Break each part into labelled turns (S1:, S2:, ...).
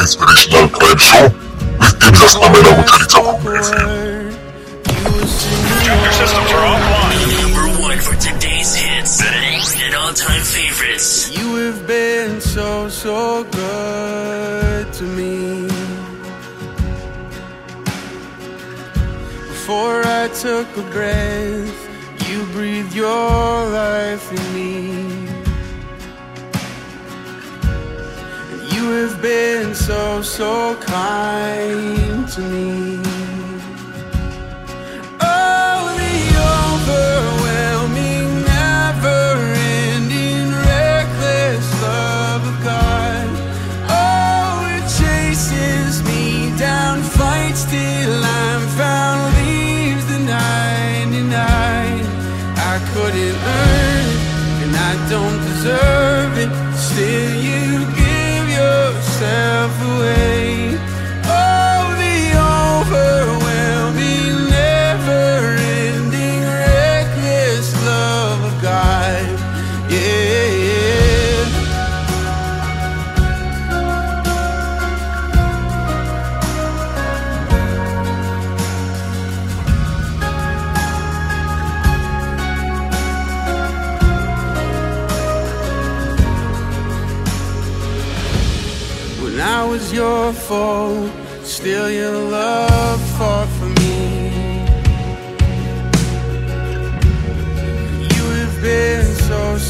S1: Inspirational Drive Show with Dibs Asnamela kuTalita FM.
S2: Your systems are offline.
S3: Number one for today's hits and all-time favorites.
S4: You have been so, so good to me. Before I took a breath, you breathed your life in me. Have been so, so kind to me.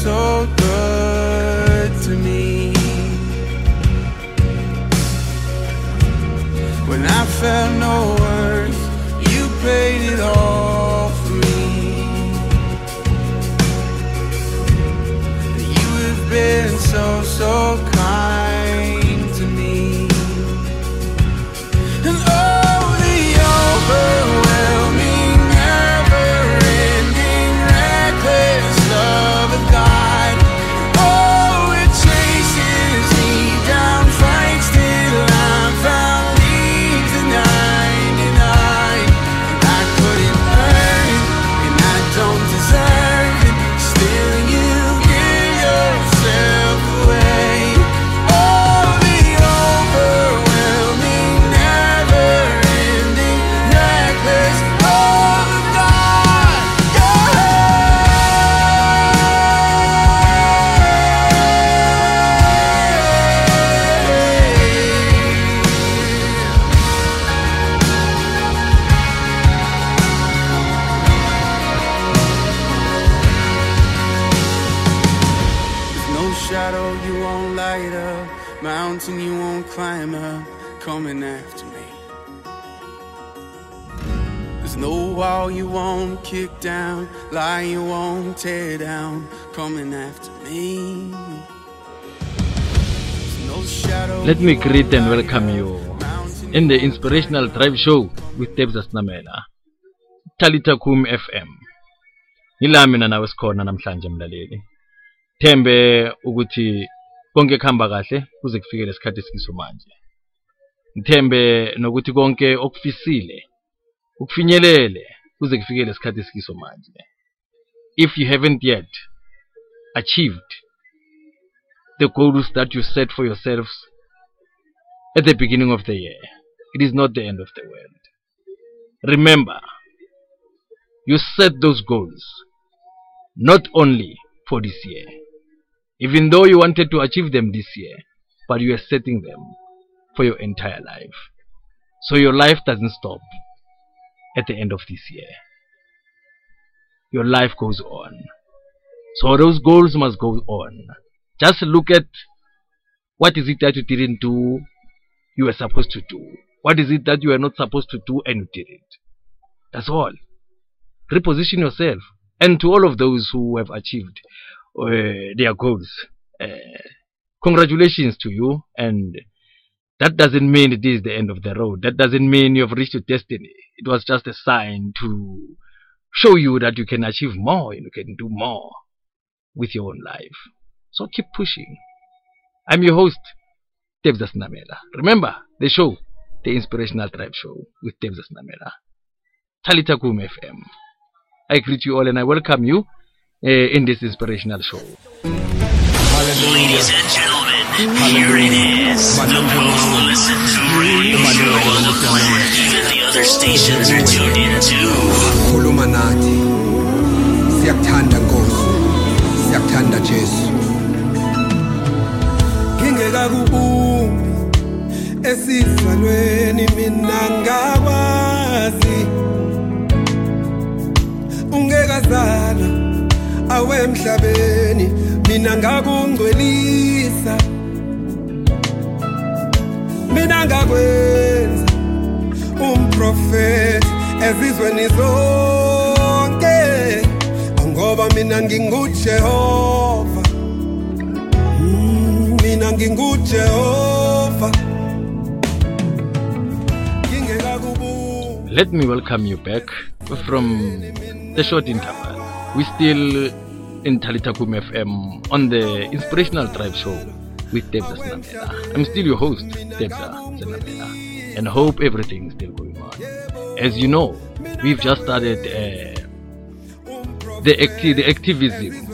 S4: So, good to me. When I felt coming after me. There's no wall you won't kick down, lie you won't tear down, coming after me. There's no shadow
S5: Let me
S4: you
S5: greet
S4: won't
S5: and
S4: light
S5: welcome
S4: up,
S5: you
S4: mountain
S5: in the Inspirational Drive Show with Debs Namela. Talita Kum FM. Yilami mina nawe sikhona namhlanje mlaleli. Thembe ukuthi konke kuhamba kahle kuze kufike lesikhathi esikiso manje. Nokuthi konke okufisile ukufinyelele kuze esikiso manje. If you haven't yet achieved the goals that you set for yourselves at the beginning of the year. It is not the end of the world. Remember, you set those goals not only for this year, even though you wanted to achieve them this year, but you are setting them for your entire life. So your life doesn't stop at the end of this year. Your life goes on. So those goals must go on. Just look at what is it that you didn't do you were supposed to do? What is it that you are not supposed to do and you did it? That's all. Reposition yourself. And to all of those who have achieved uh, their goals, uh, congratulations to you. And that doesn't mean it is the end of the road. That doesn't mean you have reached your destiny. It was just a sign to show you that you can achieve more and you can do more with your own life. So keep pushing. I'm your host, Debs Namela. Remember the show, the Inspirational Drive Show with Debs Namela. Talita Kum FM. I greet you all and I welcome you uh, in this inspirational show.
S3: Ladies and gentlemen, here it is. The most listened to radio show on the planet. Even the other stations are tuned in too.
S6: khuluma nathi siyakuthanda nkosi. Siyakuthanda jesu.
S4: Ngingekakubumbi esizalweni mina ngakwazi. Ungekazala awe emhlabeni mina ngakungcwelisa. Mina umprofeti ezizweni zonke. Ngoba mina ngingujehova. Mina ngingujehova.
S5: Let me welcome you back from the short interval. We still in Talitakum FM on the Inspirational Drive Show with Debza Senamela. I'm still your host, Debza Senamela, and hope everything's still going on. As you know, we've just started uh, the, acti- the activism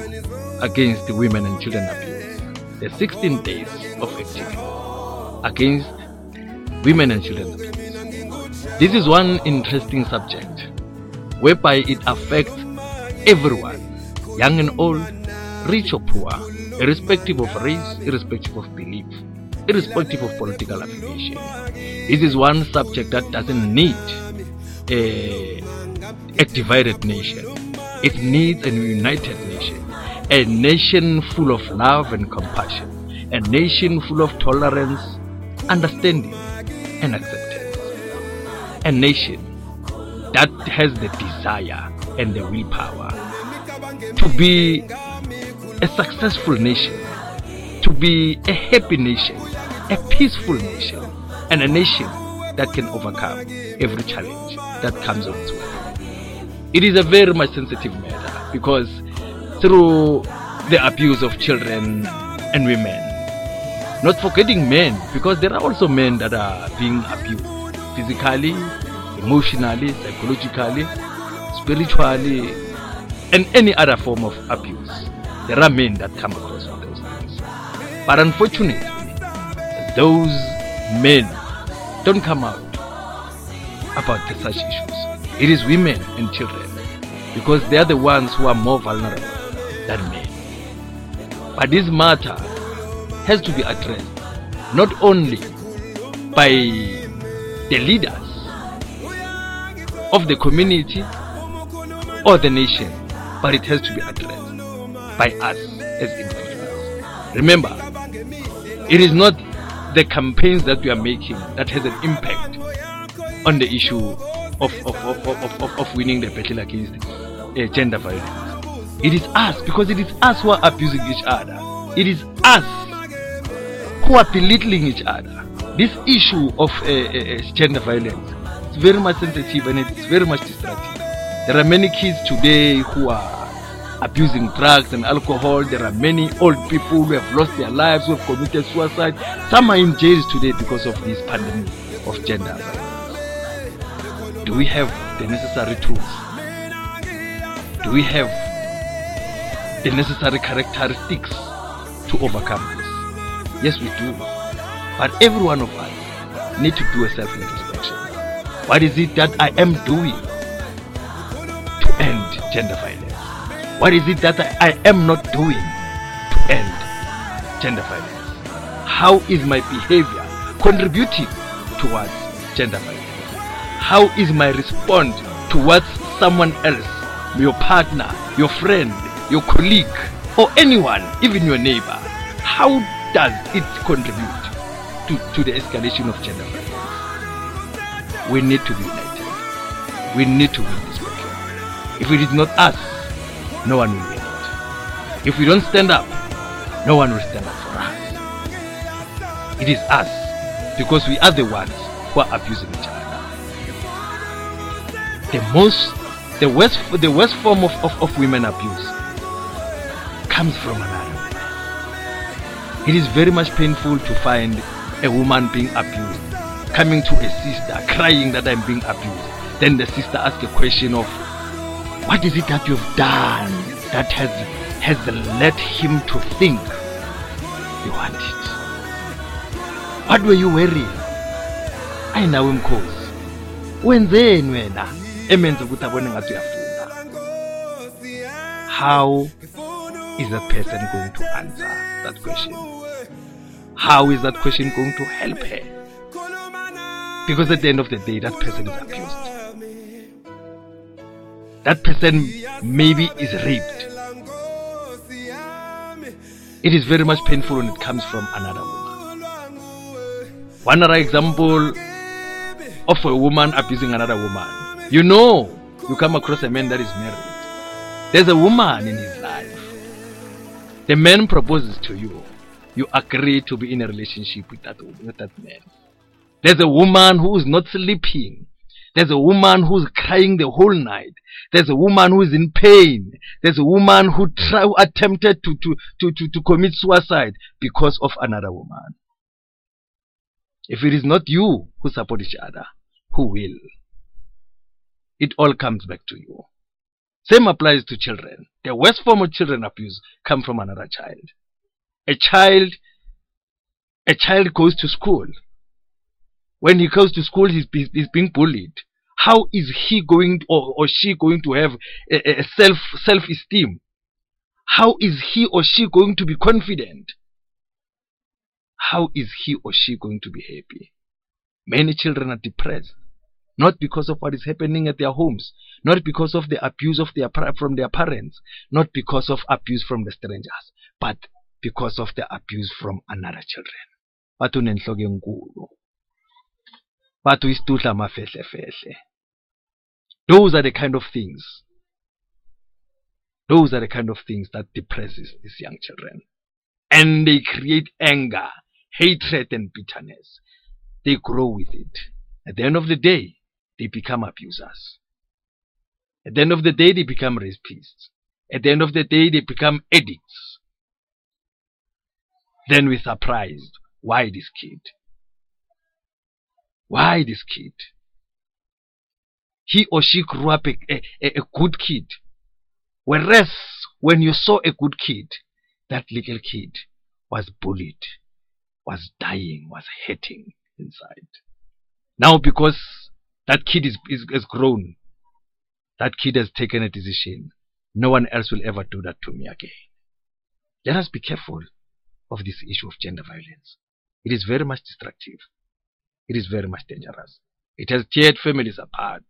S5: against women and children abuse. The 16 days of activism against women and children abuse. This is one interesting subject whereby it affects everyone, young and old, rich or poor, irrespective of race, irrespective of belief, irrespective of political affiliation. This is one subject that doesn't need a, a divided nation. It needs a united nation, a nation full of love and compassion, a nation full of tolerance, understanding, and acceptance a nation that has the desire and the willpower to be a successful nation, to be a happy nation, a peaceful nation, and a nation that can overcome every challenge that comes on its way. It is a very much sensitive matter because through the abuse of children and women, not forgetting men, because there are also men that are being abused physically, emotionally, psychologically, spiritually, and any other form of abuse. There are men that come across those things. But unfortunately, those men don't come out about such issues. It is women and children because they are the ones who are more vulnerable than men. But this matter has to be addressed not only by the leaders of the community or the nation, but it has to be addressed by us as individuals. Remember, it is not the campaigns that we are making that has an impact on the issue of, of, of, of, of, of winning the battle against uh, gender violence. It is us, because it is us who are abusing each other. It is us who are belittling each other. This issue of uh, uh, uh, gender violence is very much sensitive and it's very much destructive. There are many kids today who are abusing drugs and alcohol. There are many old people who have lost their lives, who have committed suicide. Some are in jails today because of this pandemic of gender violence. Do we have the necessary tools? Do we have the necessary characteristics to overcome this? Yes, we do. But every one of us need to do a self-introspection. What is it that I am doing to end gender violence? What is it that I, am not doing to end gender violence? How is my behavior contributing towards gender violence? How is my response towards someone else, your partner, your friend, your colleague, or anyone, even your neighbor? How does it contribute to, to the escalation of gender violence? We need to be united. We need to win this battle. If it is not us, no one will win it. If we don't stand up, no one will stand up for us. It is us because we are the ones who are abusing each other. The most, the worst, the worst form of, of, of women abuse comes from another. It is very much painful to find a woman being abused, coming to a sister, crying that I'm being abused. Then the sister asks a question of, What is it that you've done that has has led him to think you want it. What were you wearing? I know Ayinawe mkhosi. Wenzeni wena emenza ukuthi abone ngathi uyafunda? How is that person going to answer that question? How is that question going to help her? Because at the end of the day, that person is abused. That person maybe is raped. It is very much painful when it comes from another woman. One other example of a woman abusing another woman. You know, you come across a man that is married. There's a woman in his life. The man proposes to you. You agree to be in a relationship with that, with that man. There's a woman who is not sleeping. There's a woman who's crying the whole night. There's a woman who is in pain. There's a woman who, try, who attempted to, to, to, to, to commit suicide because of another woman. If it is not you who support each other, who will? It all comes back to you. Same applies to children. The worst form of children abuse come from another child. A child, a child goes to school. When he goes to school, he's he's being bullied. How is he going or, or she going to have a, a self self esteem? How is he or she going to be confident? How is he or she going to be happy? Many children are depressed, not because of what is happening at their homes, not because of the abuse of their from their parents, not because of abuse from the strangers, but because of the abuse from another children. Batho nenhloko enkulu. Batho isituhla amafehlefehle. Those are the kind of things. Those are the kind of things that depresses these young children. And they create anger, hatred and bitterness. They grow with it. At the end of the day, they become abusers. At the end of the day, they become rapists. At the end of the day, they become addicts. Then we're surprised. Why this kid? Why this kid? He or she grew up a, a, a good kid. Whereas when you saw a good kid, that little kid was bullied, was dying, was hurting inside. Now because that kid is, is, is grown, that kid has taken a decision. No one else will ever do that to me again. Let us be careful of this issue of gender violence. It is very much destructive. It is very much dangerous. It has teared families apart.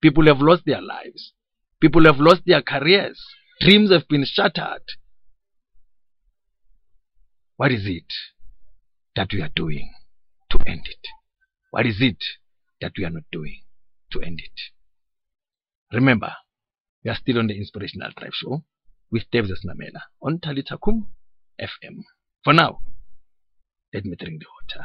S5: People have lost their lives. People have lost their careers. Dreams have been shattered. What is it that we are doing to end it? What is it that we are not doing to end it? Remember, we are still on the Inspirational Drive Show with Devzas Namela on Talitakum FM. For now, let me drink the water.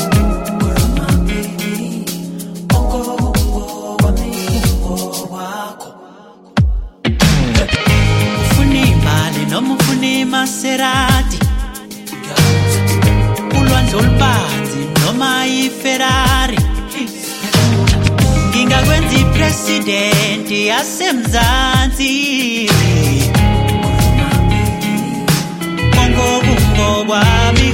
S7: imaserati ulwandle olubanzi noma iferrari. Ngingakwenza ipresidenti yasemzansi. Konke kungokwami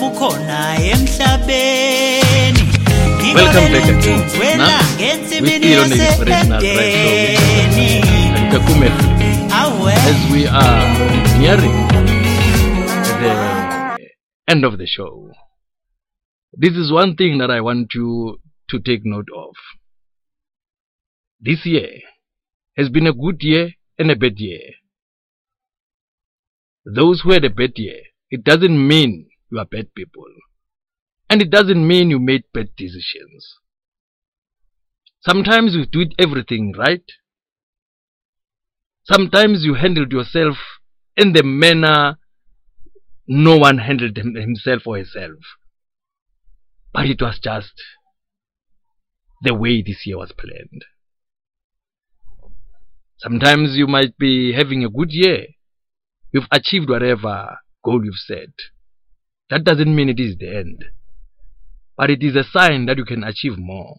S7: obukhona emhlabeni
S5: Welcome back again. Now, we
S7: ensimini
S5: still on the Inspirational Drive Show
S7: yasedeni
S5: with Talitakum FM. As we are nearing the end of the show. This is one thing that I want you to take note of. This year has been a good year and a bad year. Those who had a bad year, it doesn't mean you are bad people. And it doesn't mean you made bad decisions. Sometimes you did everything right. Sometimes you handled yourself in the manner no one handled himself or herself. But it was just the way this year was planned. Sometimes you might be having a good year. You've achieved whatever goal you've set. That doesn't mean it is the end. But it is a sign that you can achieve more.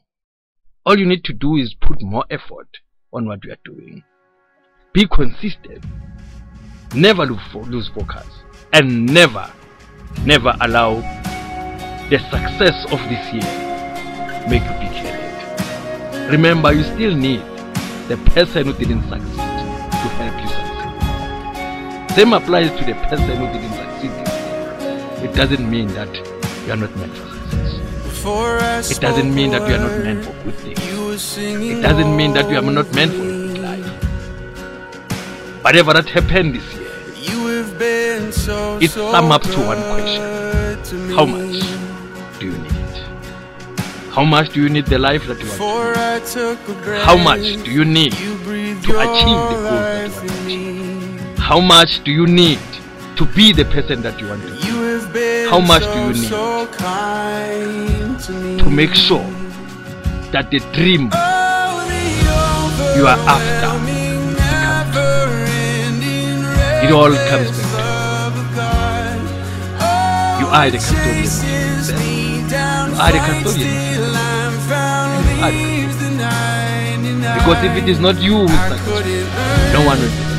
S5: All you need to do is put more effort on what you are doing. Be consistent. Never lose fo- lose focus. And never, never allow the success of this year make you big headed. Remember, you still need the person who didn't succeed to help you succeed. Same applies to the person who didn't. It doesn't mean that you are not meant for success. It doesn't mean that you are not meant for good things. It doesn't mean that you are not meant for a good life. Whatever that happened this year,
S4: You have been so,
S5: it
S4: so
S5: sum up to one question.
S4: to.
S5: How much do you need? How much do you need the life that you want?
S4: Before I took a breath,
S5: How much do you need to achieve the goals that you want to
S4: me.
S5: How much do you need to be the person that you want to be?
S4: You
S5: How much do you need
S4: so kind to me.
S5: To make sure that the dream
S4: Oh,
S5: you are after
S4: never-ending
S5: It all comes back to
S4: God.
S5: you are the custodian. of oh,
S4: Chases
S5: yourself.
S4: me
S5: You are the custodian.
S4: I'm found,
S5: And you are the
S4: 99.
S5: Because if it is not you who
S4: I
S5: succeeds,
S4: couldn't earn
S5: no one will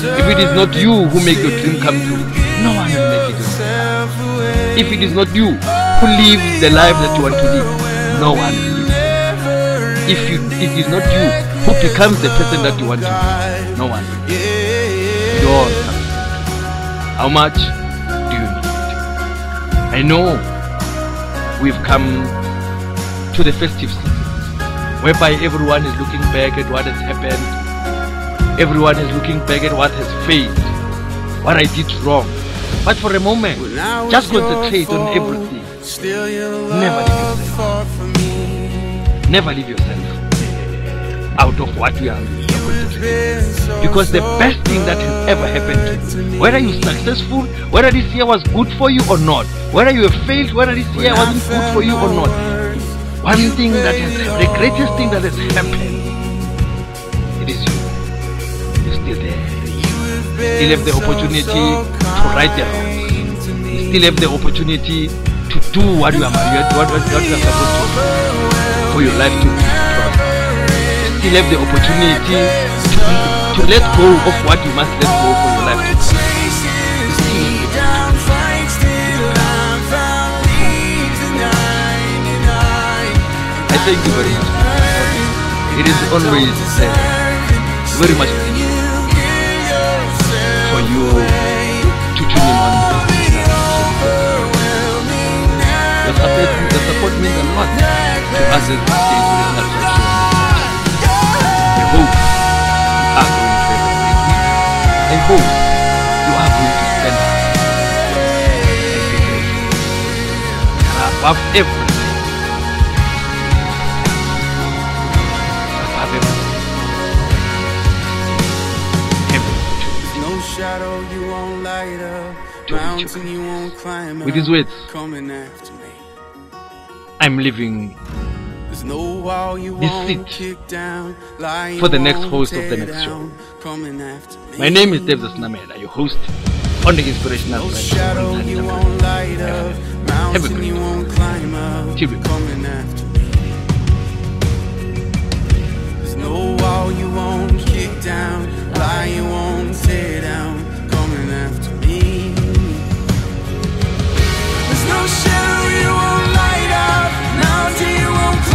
S5: If it is not you who make your dream come true, no one will make it. If it is not you who live the life that you want to live, no one will live. If you, it is not you who becomes the person that you want to be, no one will. It all. How much do you need? I know we've come to the festive season whereby everyone is looking back at what has happened. Everyone is looking back at what has failed, what I did wrong. But for a moment,
S4: was
S5: just concentrate on everything. Never leave yourself.
S4: fought for me.
S5: Never leave yourself out of what you are
S4: You have been so,
S5: Because the best thing that has ever happened to you, whether you're successful, whether this year was good for you or not, whether you have failed, whether this year wasn't good for you or not, one thing that has the greatest thing that has happened, Still
S4: have
S5: the opportunity to right the
S4: me.
S5: You still have the opportunity to do what you are, what, what, what you are supposed to do for your life to be prosper. You still have the opportunity to, to let go of what you must let go for your life to
S4: the 99.
S5: Thank you very much. It is always uh, very much you to tune in on the support, the support means a lot to us as the show. I hope you are going to. I hope you are going to With his
S4: up,
S5: words,
S4: coming after me.
S5: I'm leaving
S4: There's no wall you
S5: This
S4: won't
S5: seat
S4: kick down, lie you
S5: for the next host of the next show.
S4: down, coming after me.
S5: My name is Devdas Namela, your host on the Inspirational
S4: No shadow you won't light up, mountain
S5: great
S4: you
S5: one.
S4: won't climb up,
S5: Till we
S4: coming after me. There's no wall you won't kick down, lie you won't tear guarantee you won't